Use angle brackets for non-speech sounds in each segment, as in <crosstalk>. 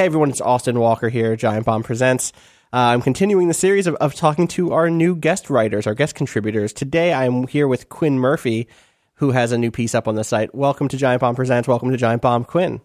Hey everyone, it's Austin Walker here. Giant Bomb presents. Uh, I'm continuing the series of, of talking to our new guest writers, our guest contributors. Today I'm here with Quinn Murphy, who has a new piece up on the site. Welcome to Giant Bomb Presents. Welcome to Giant Bomb, Quinn.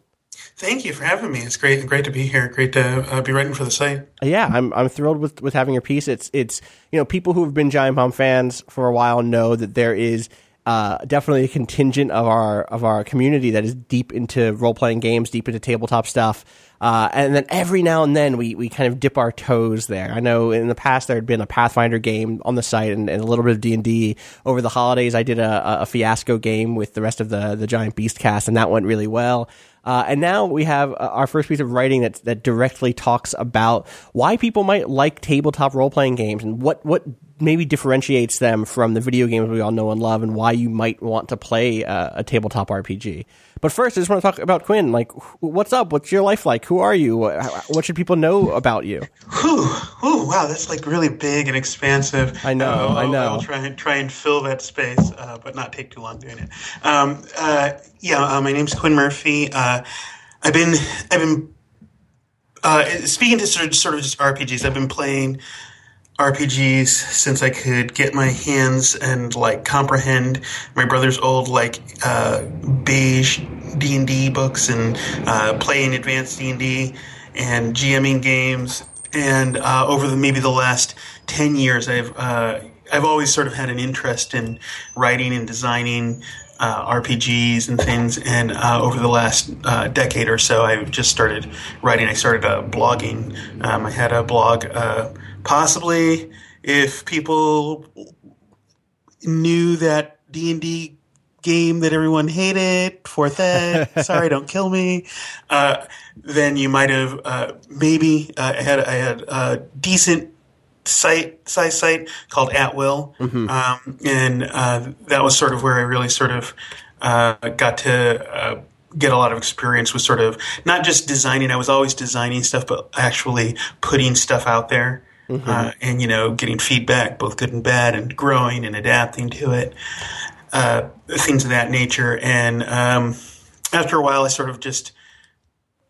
Thank you for having me. It's great, great to be here. Great to uh, be writing for the site. Yeah, I'm I'm thrilled with with having your piece. It's it's you know people who have been Giant Bomb fans for a while know that there is uh, definitely a contingent of our of our community that is deep into role playing games, deep into tabletop stuff. Uh, and then every now and then we, we kind of dip our toes there. I know in the past there had been a Pathfinder game on the site and, and a little bit of D and D. Over the holidays, I did a, a, fiasco game with the rest of the the Giant Beast cast, and that went really well. Uh, and now we have uh, our first piece of writing that that directly talks about why people might like tabletop role playing games and what what maybe differentiates them from the video games we all know and love, and why you might want to play a, a tabletop RPG. But first, I just want to talk about Quinn. Like, what's up? What's your life like? Who are you? What should people know about you? Whew, whew, wow, that's like really big and expansive. I know, uh, I know. I'll try and try and fill that space, uh, but not take too long doing it. Um, uh, yeah, uh, my name's Quinn Murphy. Uh, I've been I've been uh, speaking to sort of, sort of just RPGs. I've been playing RPGs since I could get my hands and like comprehend my brother's old like uh, beige D and D books and uh, playing advanced D and D and GMing games. And uh, over the maybe the last ten years, I've uh, I've always sort of had an interest in writing and designing uh, RPGs and things. And uh, over the last uh, decade or so, I've just started writing. I started uh, blogging. Um, I had a blog possibly if people knew that D and D game that everyone hated, fourth <laughs> ed, sorry, don't kill me, uh, then you might have uh, maybe uh, I had I had a decent site size site called At Will, mm-hmm. um, and uh, that was sort of where I really sort of uh, got to uh, get a lot of experience with sort of not just designing. I was always designing stuff, but actually putting stuff out there mm-hmm. uh, and you know getting feedback, both good and bad, and growing and adapting to it, uh, things of that nature. And um, after a while, I sort of just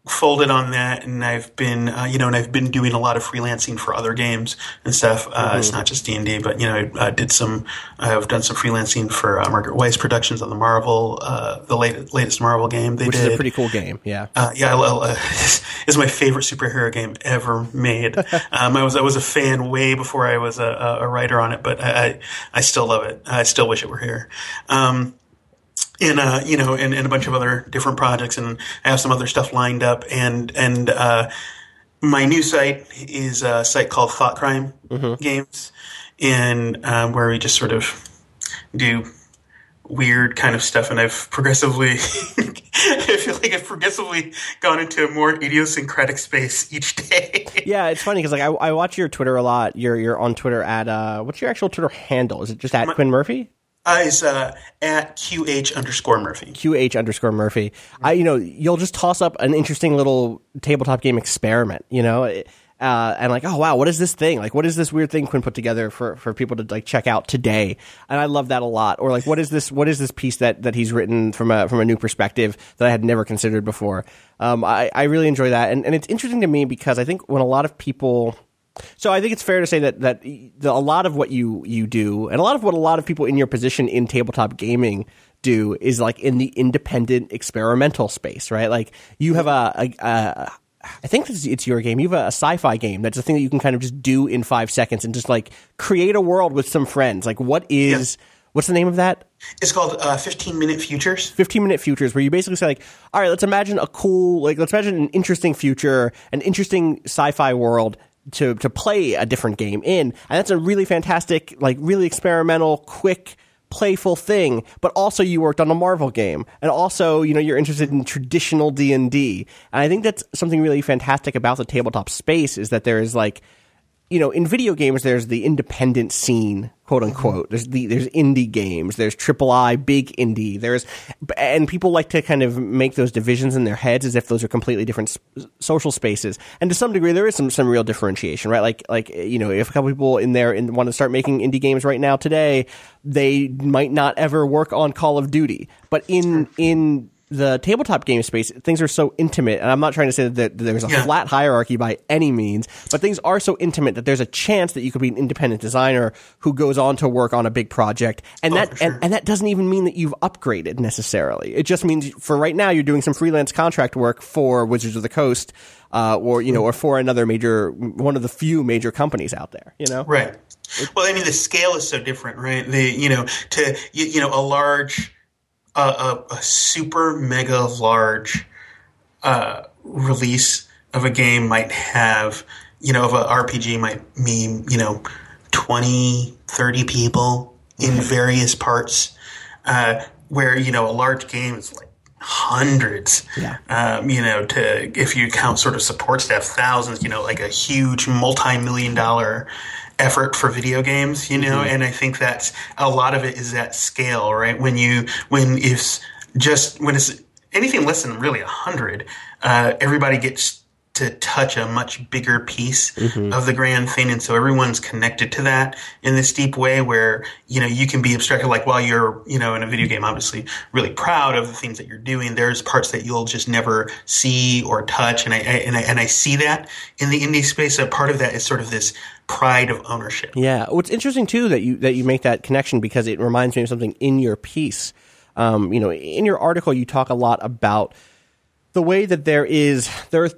folded on that, and I've been, uh, you know, and I've been doing a lot of freelancing for other games and stuff. Uh, mm-hmm. It's not just D and D, but you know, I uh, did some. I've done some freelancing for uh, Margaret Weis Productions on the Marvel, uh, the late, latest Marvel game. They Which did. is a pretty cool game. Yeah, uh, yeah. <laughs> It's my favorite superhero game ever made. <laughs> um, I was I was a fan way before I was a, a writer on it, but I, I, I still love it. I still wish it were here. Um, and uh, you know, and, and a bunch of other different projects, and I have some other stuff lined up. And and uh, my new site is a site called Thought Crime mm-hmm. Games, and um, where we just sort of do weird kind of stuff. And I've progressively, <laughs> I feel like I've progressively gone into a more idiosyncratic space each day. <laughs> yeah, it's funny because like I, I watch your Twitter a lot. You're you're on Twitter at uh, what's your actual Twitter handle? Is it just at my, Quinn Murphy? Uh, is uh, at QH underscore Murphy. QH underscore Murphy. I, you know, you'll just toss up an interesting little tabletop game experiment, you know, uh, and like, oh wow, what is this thing? Like, what is this weird thing Quinn put together for, for people to like check out today? And I love that a lot. Or like, what is this? What is this piece that, that he's written from a from a new perspective that I had never considered before? Um, I I really enjoy that, and and it's interesting to me because I think when a lot of people so I think it's fair to say that that the, a lot of what you you do, and a lot of what a lot of people in your position in tabletop gaming do, is like in the independent experimental space, right? Like you have a, a, a I think it's your game. You have a, sci-fi game that's a thing that you can kind of just do in five seconds and just like create a world with some friends. Like, what is what's the name of that? It's called uh, 15 Minute Futures. 15 Minute Futures, where you basically say like, all right, let's imagine a cool, like, let's imagine an interesting future, an interesting sci-fi world to to play a different game in, and that's a really fantastic, like really experimental, quick playful thing. But also you worked on a marvel game. And also you know you're interested in traditional d&d and i think that's something really fantastic about the tabletop space is that there is like you know, in video games, there's the independent scene, quote unquote. There's the there's indie games, there's triple I, big indie. There's and people like to kind of make those divisions in their heads as if those are completely different social spaces. And to some degree, there is some some real differentiation, right? Like like you know, if a couple people in there and want to start making indie games right now today, they might not ever work on Call of Duty, but in in the tabletop game space, things are so intimate, and I'm not trying to say that there's a Yeah. flat hierarchy by any means, but things are so intimate that there's a chance that you could be an independent designer who goes on to work on a big project, and that sure. and, and that doesn't even mean that you've upgraded necessarily. It just means for right now you're doing some freelance contract work for Wizards of the Coast, uh, or you know, or for another major, one of the few major companies out there. You know, Right. Well, I mean, the scale is so different, right? The you know to you, you know a large, uh, a, a super mega large uh, release of a game might have you know of a RPG might mean you know 20, 30 people in various parts, uh, where you know a large game is like hundreds. Yeah. Um, you know, to if you count sort of support staff, thousands. You know, like a huge multi-million dollar effort for video games. You know, and I think that's a lot of it is that scale, right? When you when it's just when it's anything less than really a hundred, uh, everybody gets to touch a much bigger piece of the grand thing and so everyone's connected to that in this deep way where you know you can be abstracted like while you're you know in a video game obviously really proud of the things that you're doing there's parts that you'll just never see or touch and i, I and i and i see that in the indie space a part of that is sort of this pride of ownership Yeah, it's interesting too that you that you make that connection because it reminds me of something in your piece. Um, you know, in your article, you talk a lot about the way that there is there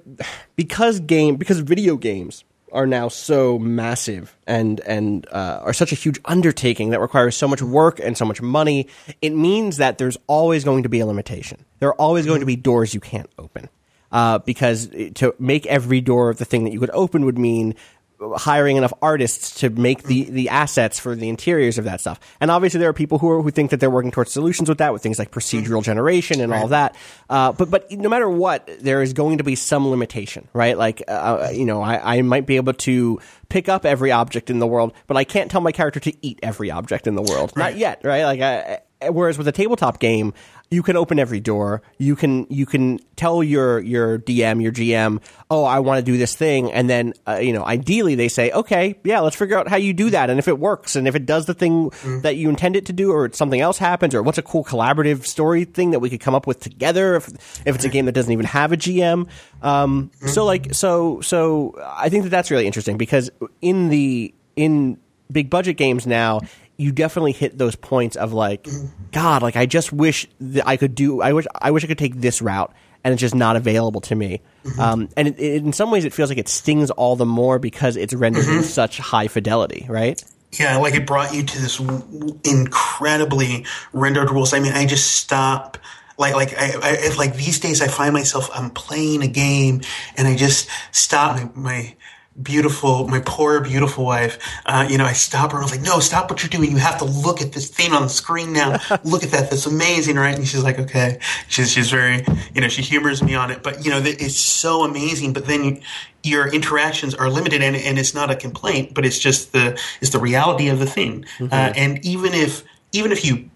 because game because video games are now so massive and and uh, are such a huge undertaking that requires so much work and so much money. It means that there's always going to be a limitation. There are always going to be doors you can't open uh, because to make every door of the thing that you could open would mean hiring enough artists to make the, the assets for the interiors of that stuff. And obviously, there are people who are, who think that they're working towards solutions with that, with things like procedural generation and all that. Uh, but but no matter what, there is going to be some limitation, right? Like uh, you know, I, I might be able to pick up every object in the world, but I can't tell my character to eat every object in the world. Not yet, right? Like I, whereas with a tabletop game you can open every door. You can you can tell your your dm your gm oh i want to do this thing and then uh, you know ideally they say okay yeah let's figure out how you do that and if it works and if it does the thing that you intend it to do or something else happens or what's a cool collaborative story thing that we could come up with together if if it's a game that doesn't even have a gm um, so like so so i think that that's really interesting because in the in big budget games now you definitely hit those points of like god like i just wish that i could do i wish i wish i could take this route and it's just not available to me um, and it, it, in some ways it feels like it stings all the more because it's rendered in such high fidelity right Yeah, like it brought you to this w- incredibly rendered rules. I mean, I just stop. Like, like, I, I, if, like these days, I find myself I'm playing a game, and I just stop my, my beautiful, my poor beautiful wife. Uh, you know, I stop her. I was like, "No, stop what you're doing. You have to look at this thing on the screen now. <laughs> look at that. That's amazing, right?" And she's like, "Okay." She's she's very, you know, she humors me on it, but you know, it's so amazing. But then. You, your interactions are limited and, and it's not a complaint but it's just the it's the reality of the thing uh, and even if even if you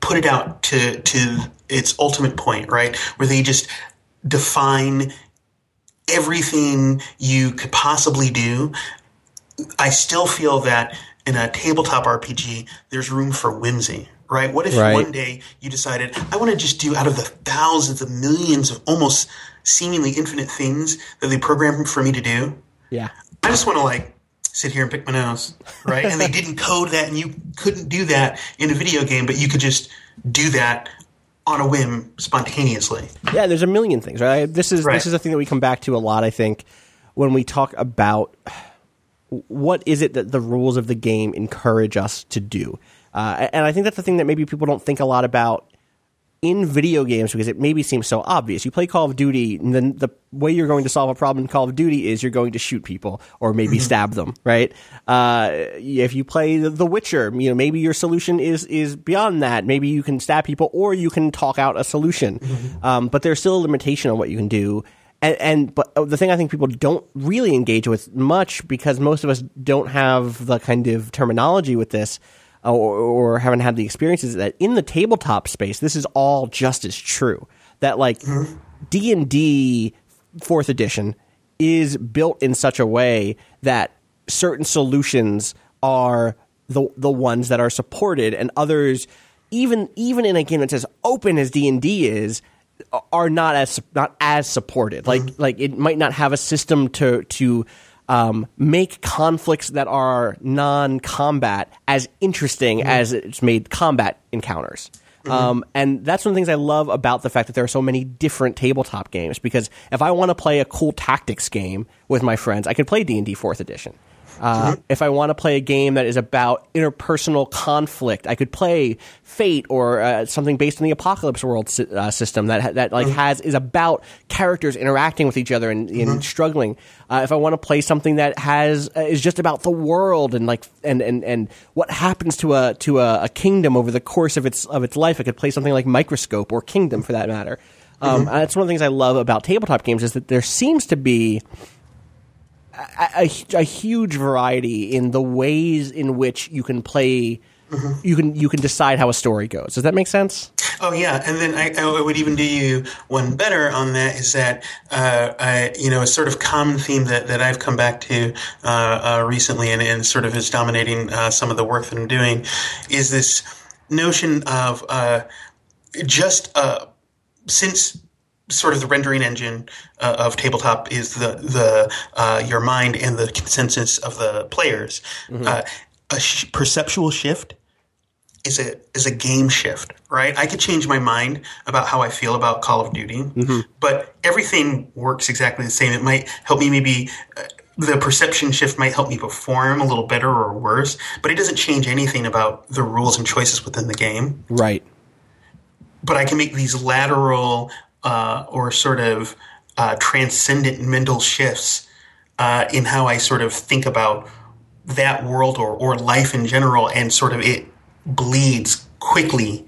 put it out to to its ultimate point right where they just define everything you could possibly do i still feel that in a tabletop rpg there's room for whimsy right what if Right. one day you decided i want to just do out of the thousands of millions of almost seemingly infinite things that they programmed for me to do yeah I just want to like sit here and pick my nose, right? and they <laughs> didn't code that, and you couldn't do that in a video game, but you could just do that on a whim spontaneously. Yeah, there's a million things, right? This is Right. this is a thing that we come back to a lot. I think when we talk about what is it that the rules of the game encourage us to do, uh, and I think that's the thing that maybe people don't think a lot about in video games because it maybe seems so obvious. You play Call of Duty, and then the way you're going to solve a problem in Call of Duty is you're going to shoot people or maybe <laughs> stab them, right? Uh, if you play The Witcher, you know maybe your solution is is beyond that. Maybe you can stab people or you can talk out a solution, um, but there's still a limitation on what you can do. And, and but the thing I think people don't really engage with much because most of us don't have the kind of terminology with this Uh, or, or haven't had the experiences that in the tabletop space this is all just as true that like d&d fourth edition is built in such a way that certain solutions are the the ones that are supported and others even even in a game that's as open as d&d is are not as not as supported. Like mm-hmm. like it might not have a system to to um, make conflicts that are non-combat as interesting as it's made combat encounters. Um, and that's one of the things I love about the fact that there are so many different tabletop games. Because if I want to play a cool tactics game with my friends, I can play D and D Fourth Edition. Uh, if I want to play a game that is about interpersonal conflict, I could play Fate or uh, something based on the Apocalypse World sy- uh, system that ha- that like has is about characters interacting with each other and, and struggling. Uh, if I want to play something that has uh, is just about the world and like and, and, and what happens to a to a, a kingdom over the course of its of its life, I could play something like Microscope or Kingdom for that matter. Um, and That's one of the things I love about tabletop games is that there seems to be a, a, a huge variety in the ways in which you can play. You can you can decide how a story goes. Does that make sense? Oh yeah, and then I, I would even do you one better on that is that uh, I, you know a sort of common theme that, that I've come back to uh, uh, recently and, and sort of is dominating uh, some of the work that I'm doing is this notion of uh, just uh, since sort of the rendering engine uh, of tabletop is the the uh, your mind and the consensus of the players. Uh, a sh- perceptual shift is a is a game shift, right? I could change my mind about how I feel about Call of Duty, but everything works exactly the same. It might help me maybe. Uh, the perception shift might help me perform a little better or worse, but it doesn't change anything about the rules and choices within the game Right. but I can make these lateral uh, or sort of uh, transcendent mental shifts uh, in how I sort of think about that world or, or life in general, and sort of it bleeds quickly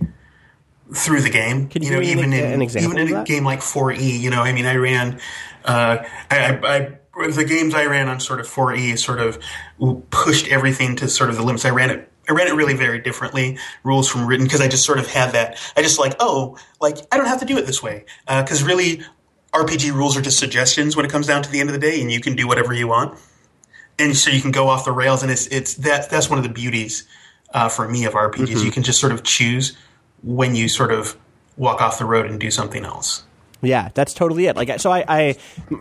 through the game. Can you know, give me even an- in an example even in a game like 4E, you know, I mean, I ran. Uh, I, I, I the games I ran on sort of 4E sort of pushed everything to sort of the limits. I ran it. I ran it really very differently, rules from written, because I just sort of had that. I just like, oh, like I don't have to do it this way, because really, RPG rules are just suggestions when it comes down to the end of the day, and you can do whatever you want, and so you can go off the rails, and it's it's that that's one of the beauties uh, for me of RPGs. You can just sort of choose when you sort of walk off the road and do something else. Yeah, that's totally it. Like, so I, I,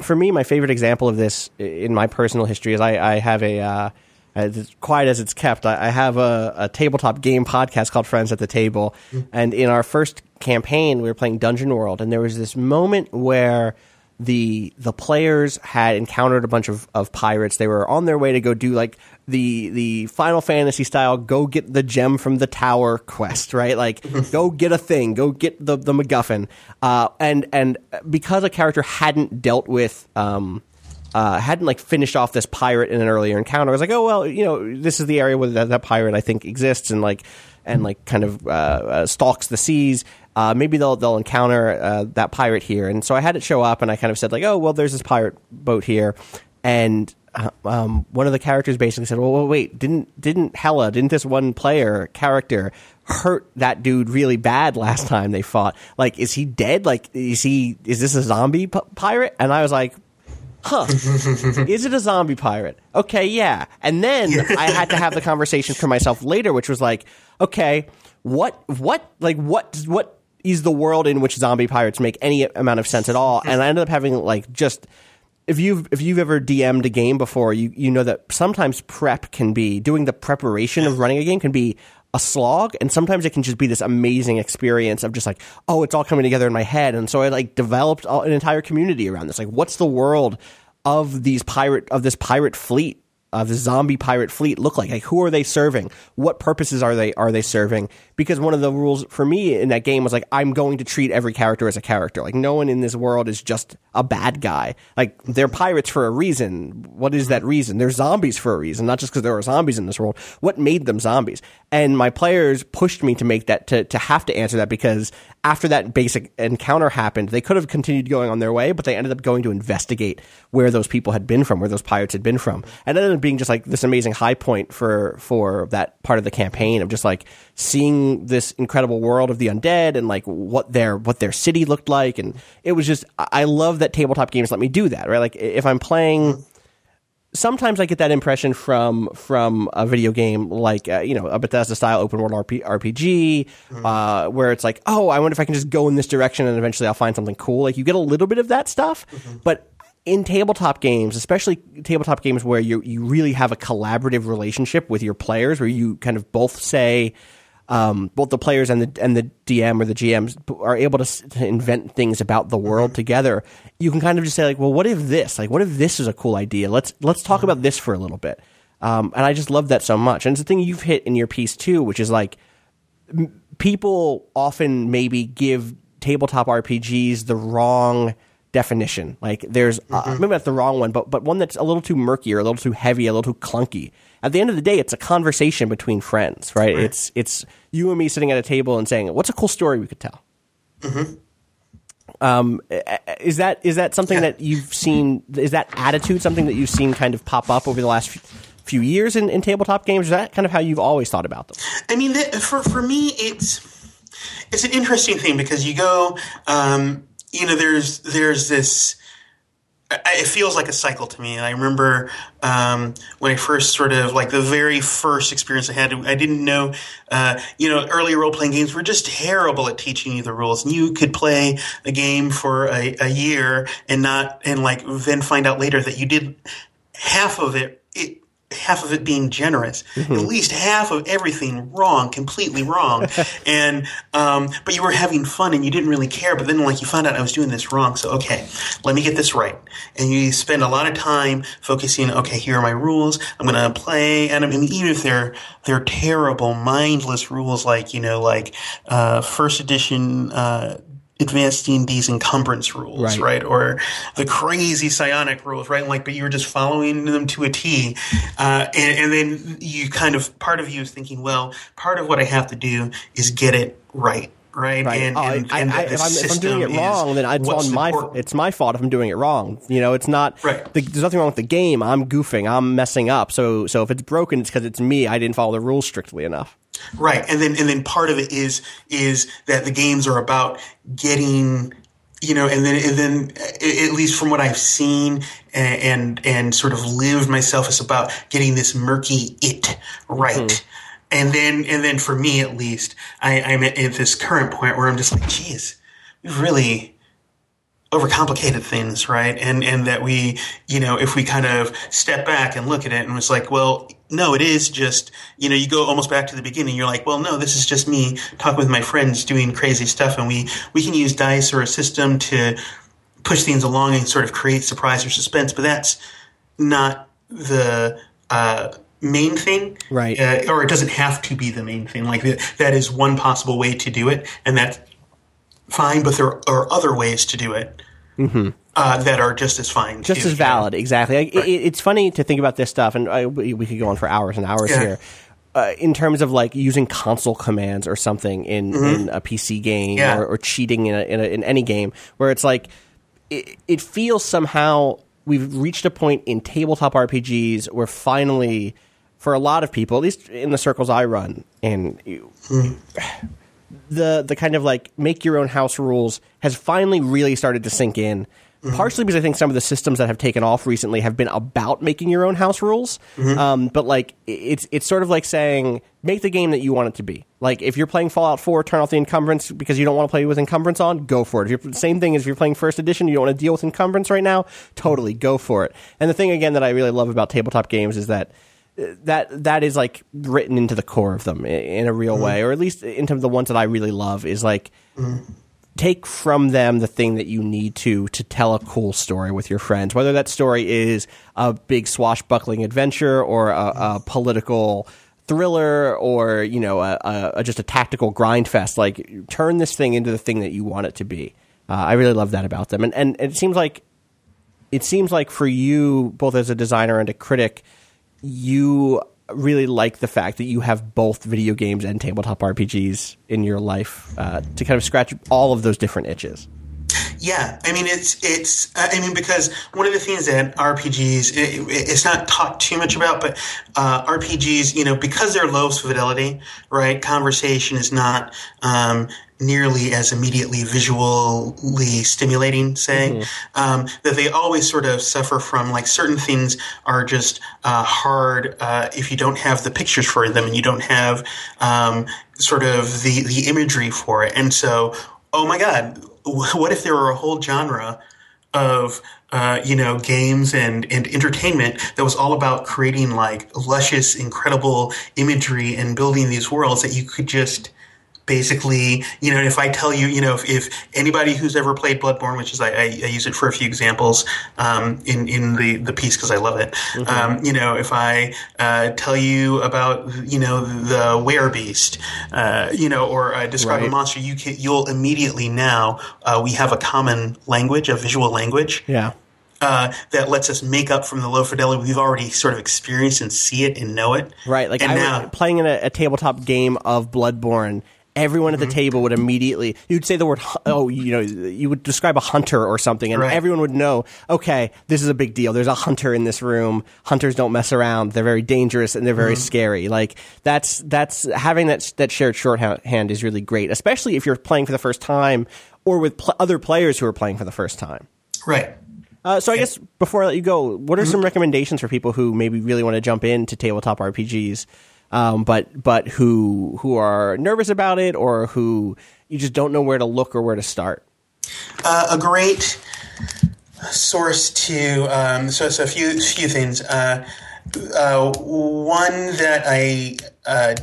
for me, my favorite example of this in my personal history is I, I have a, uh, as quiet as it's kept, I, I have a, a tabletop game podcast called Friends at the Table, and in our first campaign, we were playing Dungeon World, and there was this moment where the the players had encountered a bunch of, of pirates. They were on their way to go do like the the Final Fantasy style go get the gem from the tower quest, right? Like <laughs> go get a thing, go get the the MacGuffin. Uh, and and because a character hadn't dealt with um, uh, hadn't like finished off this pirate in an earlier encounter. I was like, oh well, you know, this is the area where that, that pirate I think exists, and like and like kind of uh, uh, stalks the seas. Uh, maybe they'll they'll encounter uh, that pirate here, and so I had it show up, and I kind of said like, oh well, there's this pirate boat here, and uh, um, one of the characters basically said, well, wait, didn't didn't Hella, didn't this one player character hurt that dude really bad last time they fought? Like, is he dead? Like, is he is this a zombie p- pirate? And I was like, huh, <laughs> is it a zombie pirate? Okay, yeah. And then I had to have the conversation for myself later, which was like, okay, what, what, like, what, what is the world in which zombie pirates make any amount of sense at all? And I ended up having like just. If you've if you've ever DM'd a game before, you you know that sometimes prep can be doing the preparation of running a game can be a slog and sometimes it can just be this amazing experience of just like oh it's all coming together in my head. And so i like developed an entire community around this. Like what's the world of these pirate of this pirate fleet of the zombie pirate fleet look like? Like who are they serving? What purposes are they are they serving? Because one of the rules for me in that game was like i'm going to treat every character as a character. Like no one in this world is just a bad guy. Like they're pirates for a reason. What is that reason? They're zombies for a reason not just because there are zombies in this world. What made them zombies? And my players pushed me to make that to, to have to answer that because after that basic encounter happened they could have continued going on their way but they ended up going to investigate where those people had been from where those pirates had been from. And it ended up being just like this amazing high point for for that part of the campaign of just like seeing this incredible world of the undead and like what their what their city looked like. And it was just I love that tabletop games let me do that right? Like if I'm playing sometimes I get that impression from from a video game like uh, you know a Bethesda style open world RP, RPG, uh, where it's like, oh, I wonder if I can just go in this direction and eventually I'll find something cool. Like you get a little bit of that stuff, but in tabletop games, especially tabletop games where you you really have a collaborative relationship with your players, where you kind of both say. Um, both the players and the and the DM or the GMs are able to, to invent things about the world together. You can kind of just say like, well, what if this? Like, what if this is a cool idea? Let's let's talk about this for a little bit. Um, and I just love that so much. And it's the thing you've hit in your piece too, which is like people often maybe give tabletop RPGs the wrong definition. Like there's uh, maybe not the wrong one, but but one that's a little too murky or a little too heavy, a little too clunky. At the end of the day, it's a conversation between friends, right? It's it's you and me sitting at a table and saying, "What's a cool story we could tell?" Um, is that is that something Yeah. that you've seen? Is that attitude something that you've seen kind of pop up over the last few, few years in, in tabletop games? Is that kind of how you've always thought about them? I mean, for for me, it's it's an interesting thing because you go, um, you know, there's there's this. It feels like a cycle to me. And I remember um, when I first sort of like the very first experience I had. I didn't know, uh, you know, early role playing games were just terrible at teaching you the rules, and you could play a game for a, a year and not and like then find out later that you did half of it. it half of it being generous, at least half of everything wrong, completely wrong. <laughs> and, um, but you were having fun and you didn't really care. But then like you found out I was doing this wrong. So, okay, let me get this right. And you spend a lot of time focusing, okay, here are my rules. I'm going to play. And I mean, even if they're, they're terrible, mindless rules like, you know, like, uh, first edition, uh, advancing these encumbrance rules, Right. right. Or the crazy psionic rules, right? Like, but you were just following them to a T. Uh, and, and then you kind of, part of you is thinking, well, part of what I have to do is get it right. Right. Right. And, Oh, and, I- and I- if, I'm, if I'm doing it wrong, then it's on my important. it's my fault if I'm doing it wrong. You know, it's not. Right. The, there's nothing wrong with the game. I'm goofing. I'm messing up. So so if it's broken, it's because it's me. I didn't follow the rules strictly enough. Right, and then and then part of it is is that the games are about getting you know, and then and then at least from what I've seen and and, and sort of lived myself, it's about getting this murky it right. Hmm. And then and then for me at least, I, I'm at, at this current point where I'm just like, geez, we've really overcomplicated things, right? And and that we, you know, if we kind of step back and look at it and was like, well, no, it is just, you know, you go almost back to the beginning. You're like, well, no, this is just me talking with my friends doing crazy stuff, and we we can use dice or a system to push things along and sort of create surprise or suspense, but that's not the uh, main thing, Right. Uh, or it doesn't have to be the main thing. Like that, that is one possible way to do it, and that's fine. But there are other ways to do it uh, that are just as fine, Mm-hmm. Just too, as you know? valid, exactly. Like, it, it's funny to think about this stuff, and I, we, could go on for hours and hours Yeah. here. Uh, in terms of like using console commands or something in, in a PC game Mm-hmm. Yeah. or, or cheating in, a, in, a, in any game, where it's like it, it feels somehow we've reached a point in tabletop RPGs where finally, for a lot of people, at least in the circles I run, and the the kind of like make your own house rules has finally really started to sink in. Partially because I think some of the systems that have taken off recently have been about making your own house rules. Um, but like it's it's sort of like saying make the game that you want it to be. Like if you're playing Fallout 4, turn off the encumbrance because you don't want to play with encumbrance on. Go for it. If you're, the same thing as if you're playing first edition, you don't want to deal with encumbrance right now. Totally go for it. And the thing again that I really love about tabletop games is that that that is like written into the core of them in a real way, or at least into the ones that I really love. Is like take from them the thing that you need to to tell a cool story with your friends. Whether that story is a big swashbuckling adventure or a, a political thriller or you know a, a, a- just a tactical grind fest. Like turn this thing into the thing that you want it to be. Uh, I really love that about them, and and it seems like it seems like for you, both as a designer and a critic, you really like the fact that you have both video games and tabletop RPGs in your life uh, to kind of scratch all of those different itches. Yeah, I mean it's it's I mean because one of the things that RPGs it- it's not talked too much about, but uh, RPGs you know because they're low fidelity, right? Conversation is not um, nearly as immediately visually stimulating, say, um, that they always sort of suffer from like certain things are just uh, hard uh, if you don't have the pictures for them and you don't have um, sort of the, the imagery for it. And so, oh my God, what if there were a whole genre of uh, you know games and and entertainment that was all about creating like luscious, incredible imagery and building these worlds that you could just basically, you know, if I tell you, you know, if, if anybody who's ever played Bloodborne, which is I, I, I use it for a few examples um, in in the the piece because I love it. Mm-hmm. Um, you know, if I uh, tell you about you know the Werebeast, uh, you know, or uh, describe right. a monster, you can you'll immediately now uh, we have a common language, a visual language. Yeah. Uh, that lets us make up from the low fidelity we've already sort of experienced and see it and know it. Right, like and I now, playing in a, a tabletop game of Bloodborne everyone at the mm-hmm. table would immediately you'd say the word oh you know you would describe a hunter or something and right. everyone would know okay this is a big deal there's a hunter in this room hunters don't mess around they're very dangerous and they're very mm-hmm. scary like that's that's having that that shared shorthand is really great especially if you're playing for the first time or with pl- other players who are playing for the first time right uh, so I guess before I let you go, what are mm-hmm. some recommendations for people who maybe really want to jump into tabletop RPGs um, but but who who are nervous about it or who you just don't know where to look or where to start? Uh, a great source to um, so so a few few things. Uh, uh, one that I uh,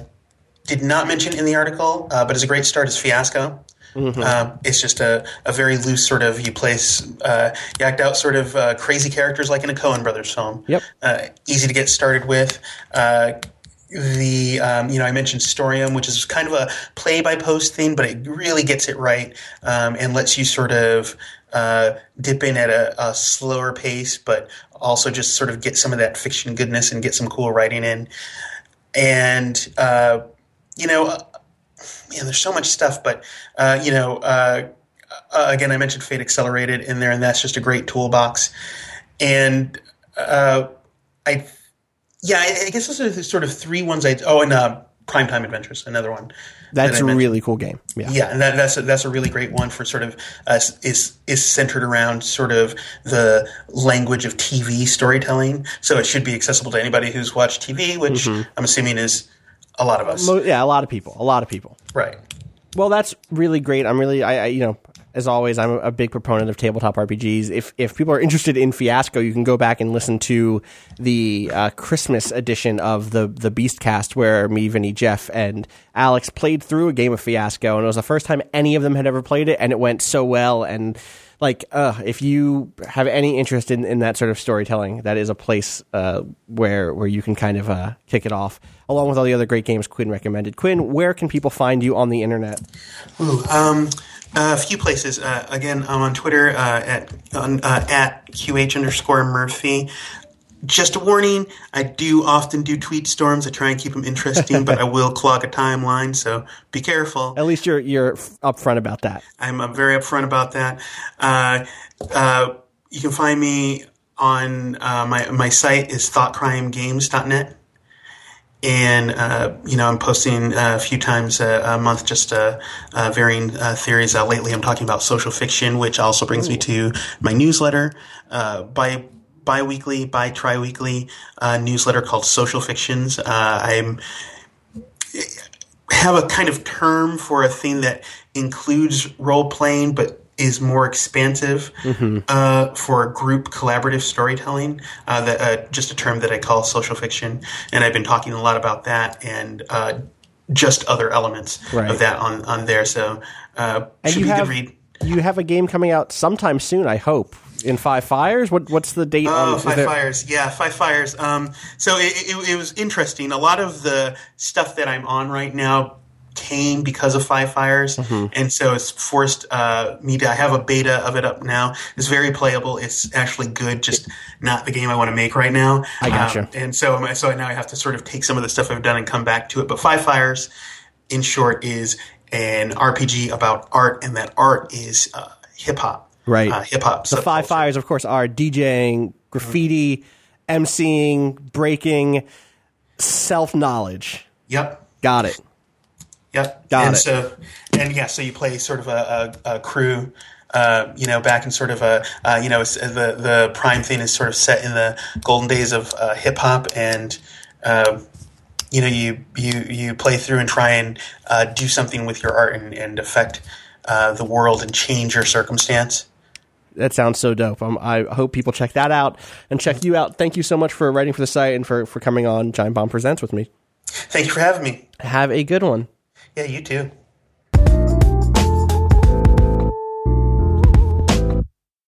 did not mention in the article, uh, but is a great start is Fiasco. Mm-hmm. Uh, it's just a, a very loose sort of you place uh, you act out sort of uh, crazy characters like in a Coen Brothers film. Yep. easy to get started with the um, you know I mentioned Storium, which is kind of a play by post thing, but it really gets it right um, and lets you sort of uh, dip in at a, a, slower pace, but also just sort of get some of that fiction goodness and get some cool writing in. And uh, you know, uh, man, there's so much stuff, but uh, you know, uh, uh, again, I mentioned Fate Accelerated in there, and that's just a great toolbox. And I yeah, I, I guess those are the sort of three ones I. Oh, and uh, Primetime Adventures, another one. That's that a really cool game. Yeah, yeah, and that, that's a, that's a really great one for sort of uh, is is centered around sort of the language of TV storytelling. So it should be accessible to anybody who's watched TV, which mm-hmm. I'm assuming is a lot of us. Yeah, a lot of people. A lot of people. Right. Well, that's really great. I'm really, I, I you know, as always, I'm a big proponent of tabletop RPGs. If if people are interested in Fiasco, you can go back and listen to the uh, Christmas edition of the the Beastcast, where me, Vinny, Jeff, and Alex played through a game of Fiasco, and it was the first time any of them had ever played it, and it went so well. And like, uh, if you have any interest in, in that sort of storytelling, that is a place uh, where where you can kind of uh, kick it off, along with all the other great games Quinn recommended. Quinn, where can people find you on the internet? Ooh, um a few places. Uh, again, I'm on Twitter uh, at uh, at qh underscore Murphy. Just a warning: I do often do tweet storms. I try and keep them interesting, but I <laughs> will clog a timeline. So be careful. At least you're you're upfront about that. I'm, I'm very upfront about that. Uh, uh, you can find me on uh, my my site is thoughtcrimegames.net and uh, you know I'm posting uh, a few times a, a month, just uh, uh varying uh, theories. Uh, lately, I'm talking about social fiction, which also brings me to my newsletter by bi-weekly, bi tri-weekly newsletter called Social Fictions. I'm have a kind of term for a thing that includes role playing, but is more expansive mm-hmm. uh, for group collaborative storytelling. Uh, that, uh, just a term that I call social fiction, and I've been talking a lot about that and uh, just other elements right. of that on on there. So uh, and you have, You have a game coming out sometime soon, I hope. In Five Fires, what what's the date? Oh, on, Five there... Fires, yeah, Five Fires. Um, so it, it, it was interesting. A lot of the stuff that I'm on right now came because of Five Fires, mm-hmm. and so it's forced uh, me to. I have a beta of it up now. It's very playable. It's actually good, just not the game I want to make right now. I gotcha. Um, and so, so now I have to sort of take some of the stuff I've done and come back to it. But Five Fires, in short, is an RPG about art, and that art is uh, hip hop. Right. Uh, hip hop. The Five Fires, of course, are DJing, graffiti, mm-hmm. MCing, breaking, self knowledge. Yep. Got it. Yep. Got and it. so, and yeah, so you play sort of a, a, a crew. Uh, you know, back in sort of a, uh, you know, the the prime thing is sort of set in the golden days of uh, hip hop, and uh, you know, you you you play through and try and uh, do something with your art and, and affect uh, the world and change your circumstance. That sounds so dope. Um, I hope people check that out and check you out. Thank you so much for writing for the site and for, for coming on Giant Bomb Presents with me. Thank you for having me. Have a good one. Yeah, you too.